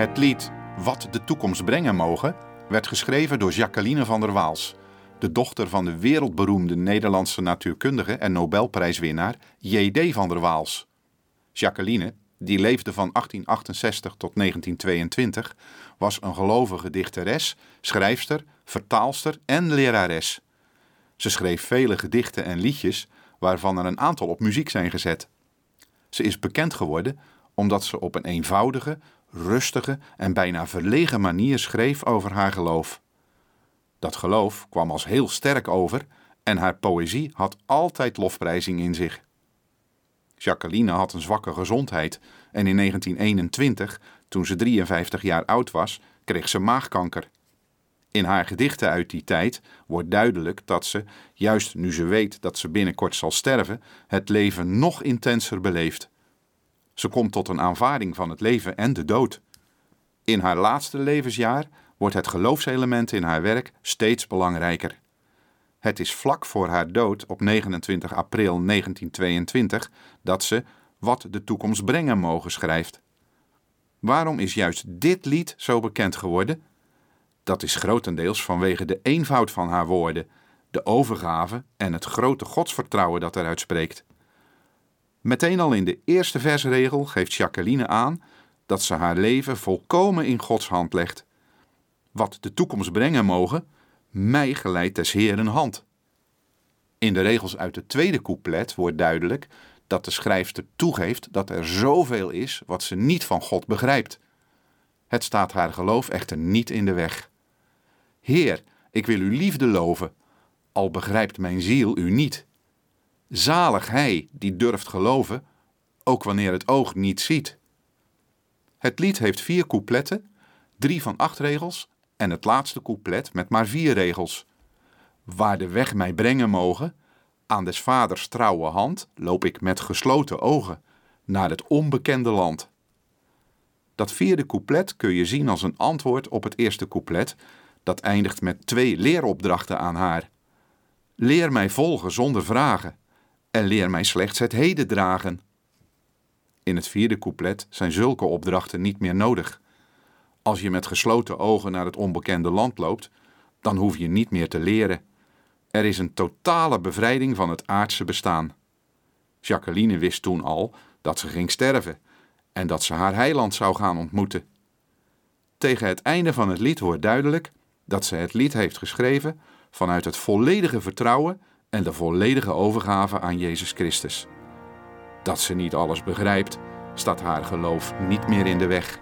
Het lied Wat de toekomst brengen mogen werd geschreven door Jacqueline van der Waals, de dochter van de wereldberoemde Nederlandse natuurkundige en Nobelprijswinnaar J.D. van der Waals. Jacqueline, die leefde van 1868 tot 1922, was een gelovige dichteres, schrijfster, vertaalster en lerares. Ze schreef vele gedichten en liedjes, waarvan er een aantal op muziek zijn gezet. Ze is bekend geworden omdat ze op een eenvoudige, rustige en bijna verlegen manier schreef over haar geloof. Dat geloof kwam als heel sterk over en haar poëzie had altijd lofprijzing in zich. Jacqueline had een zwakke gezondheid en in 1921, toen ze 53 jaar oud was, kreeg ze maagkanker. In haar gedichten uit die tijd wordt duidelijk dat ze, juist nu ze weet dat ze binnenkort zal sterven, het leven nog intenser beleeft. Ze komt tot een aanvaarding van het leven en de dood. In haar laatste levensjaar wordt het geloofselement in haar werk steeds belangrijker. Het is vlak voor haar dood op 29 april 1922 dat ze Wat de toekomst brengen mogen schrijft. Waarom is juist dit lied zo bekend geworden? Dat is grotendeels vanwege de eenvoud van haar woorden, de overgave en het grote godsvertrouwen dat eruit spreekt. Meteen al in de eerste versregel geeft Jacqueline aan dat ze haar leven volkomen in Gods hand legt. Wat de toekomst brengen mogen, mij geleidt des Heeren hand. In de regels uit het tweede couplet wordt duidelijk dat de schrijfster toegeeft dat er zoveel is wat ze niet van God begrijpt. Het staat haar geloof echter niet in de weg. Heer, ik wil uw liefde loven, al begrijpt mijn ziel u niet. Zalig hij die durft geloven, ook wanneer het oog niet ziet. Het lied heeft vier coupletten, drie van acht regels en het laatste couplet met maar vier regels. Waar de weg mij brengen mogen, aan des vaders trouwe hand loop ik met gesloten ogen naar het onbekende land. Dat vierde couplet kun je zien als een antwoord op het eerste couplet, dat eindigt met twee leeropdrachten aan haar. Leer mij volgen zonder vragen en leer mij slechts het heden dragen. In het vierde couplet zijn zulke opdrachten niet meer nodig. Als je met gesloten ogen naar het onbekende land loopt, dan hoef je niet meer te leren. Er is een totale bevrijding van het aardse bestaan. Jacqueline wist toen al dat ze ging sterven en dat ze haar heiland zou gaan ontmoeten. Tegen het einde van het lied wordt duidelijk dat ze het lied heeft geschreven vanuit het volledige vertrouwen en de volledige overgave aan Jezus Christus. Dat ze niet alles begrijpt, staat haar geloof niet meer in de weg.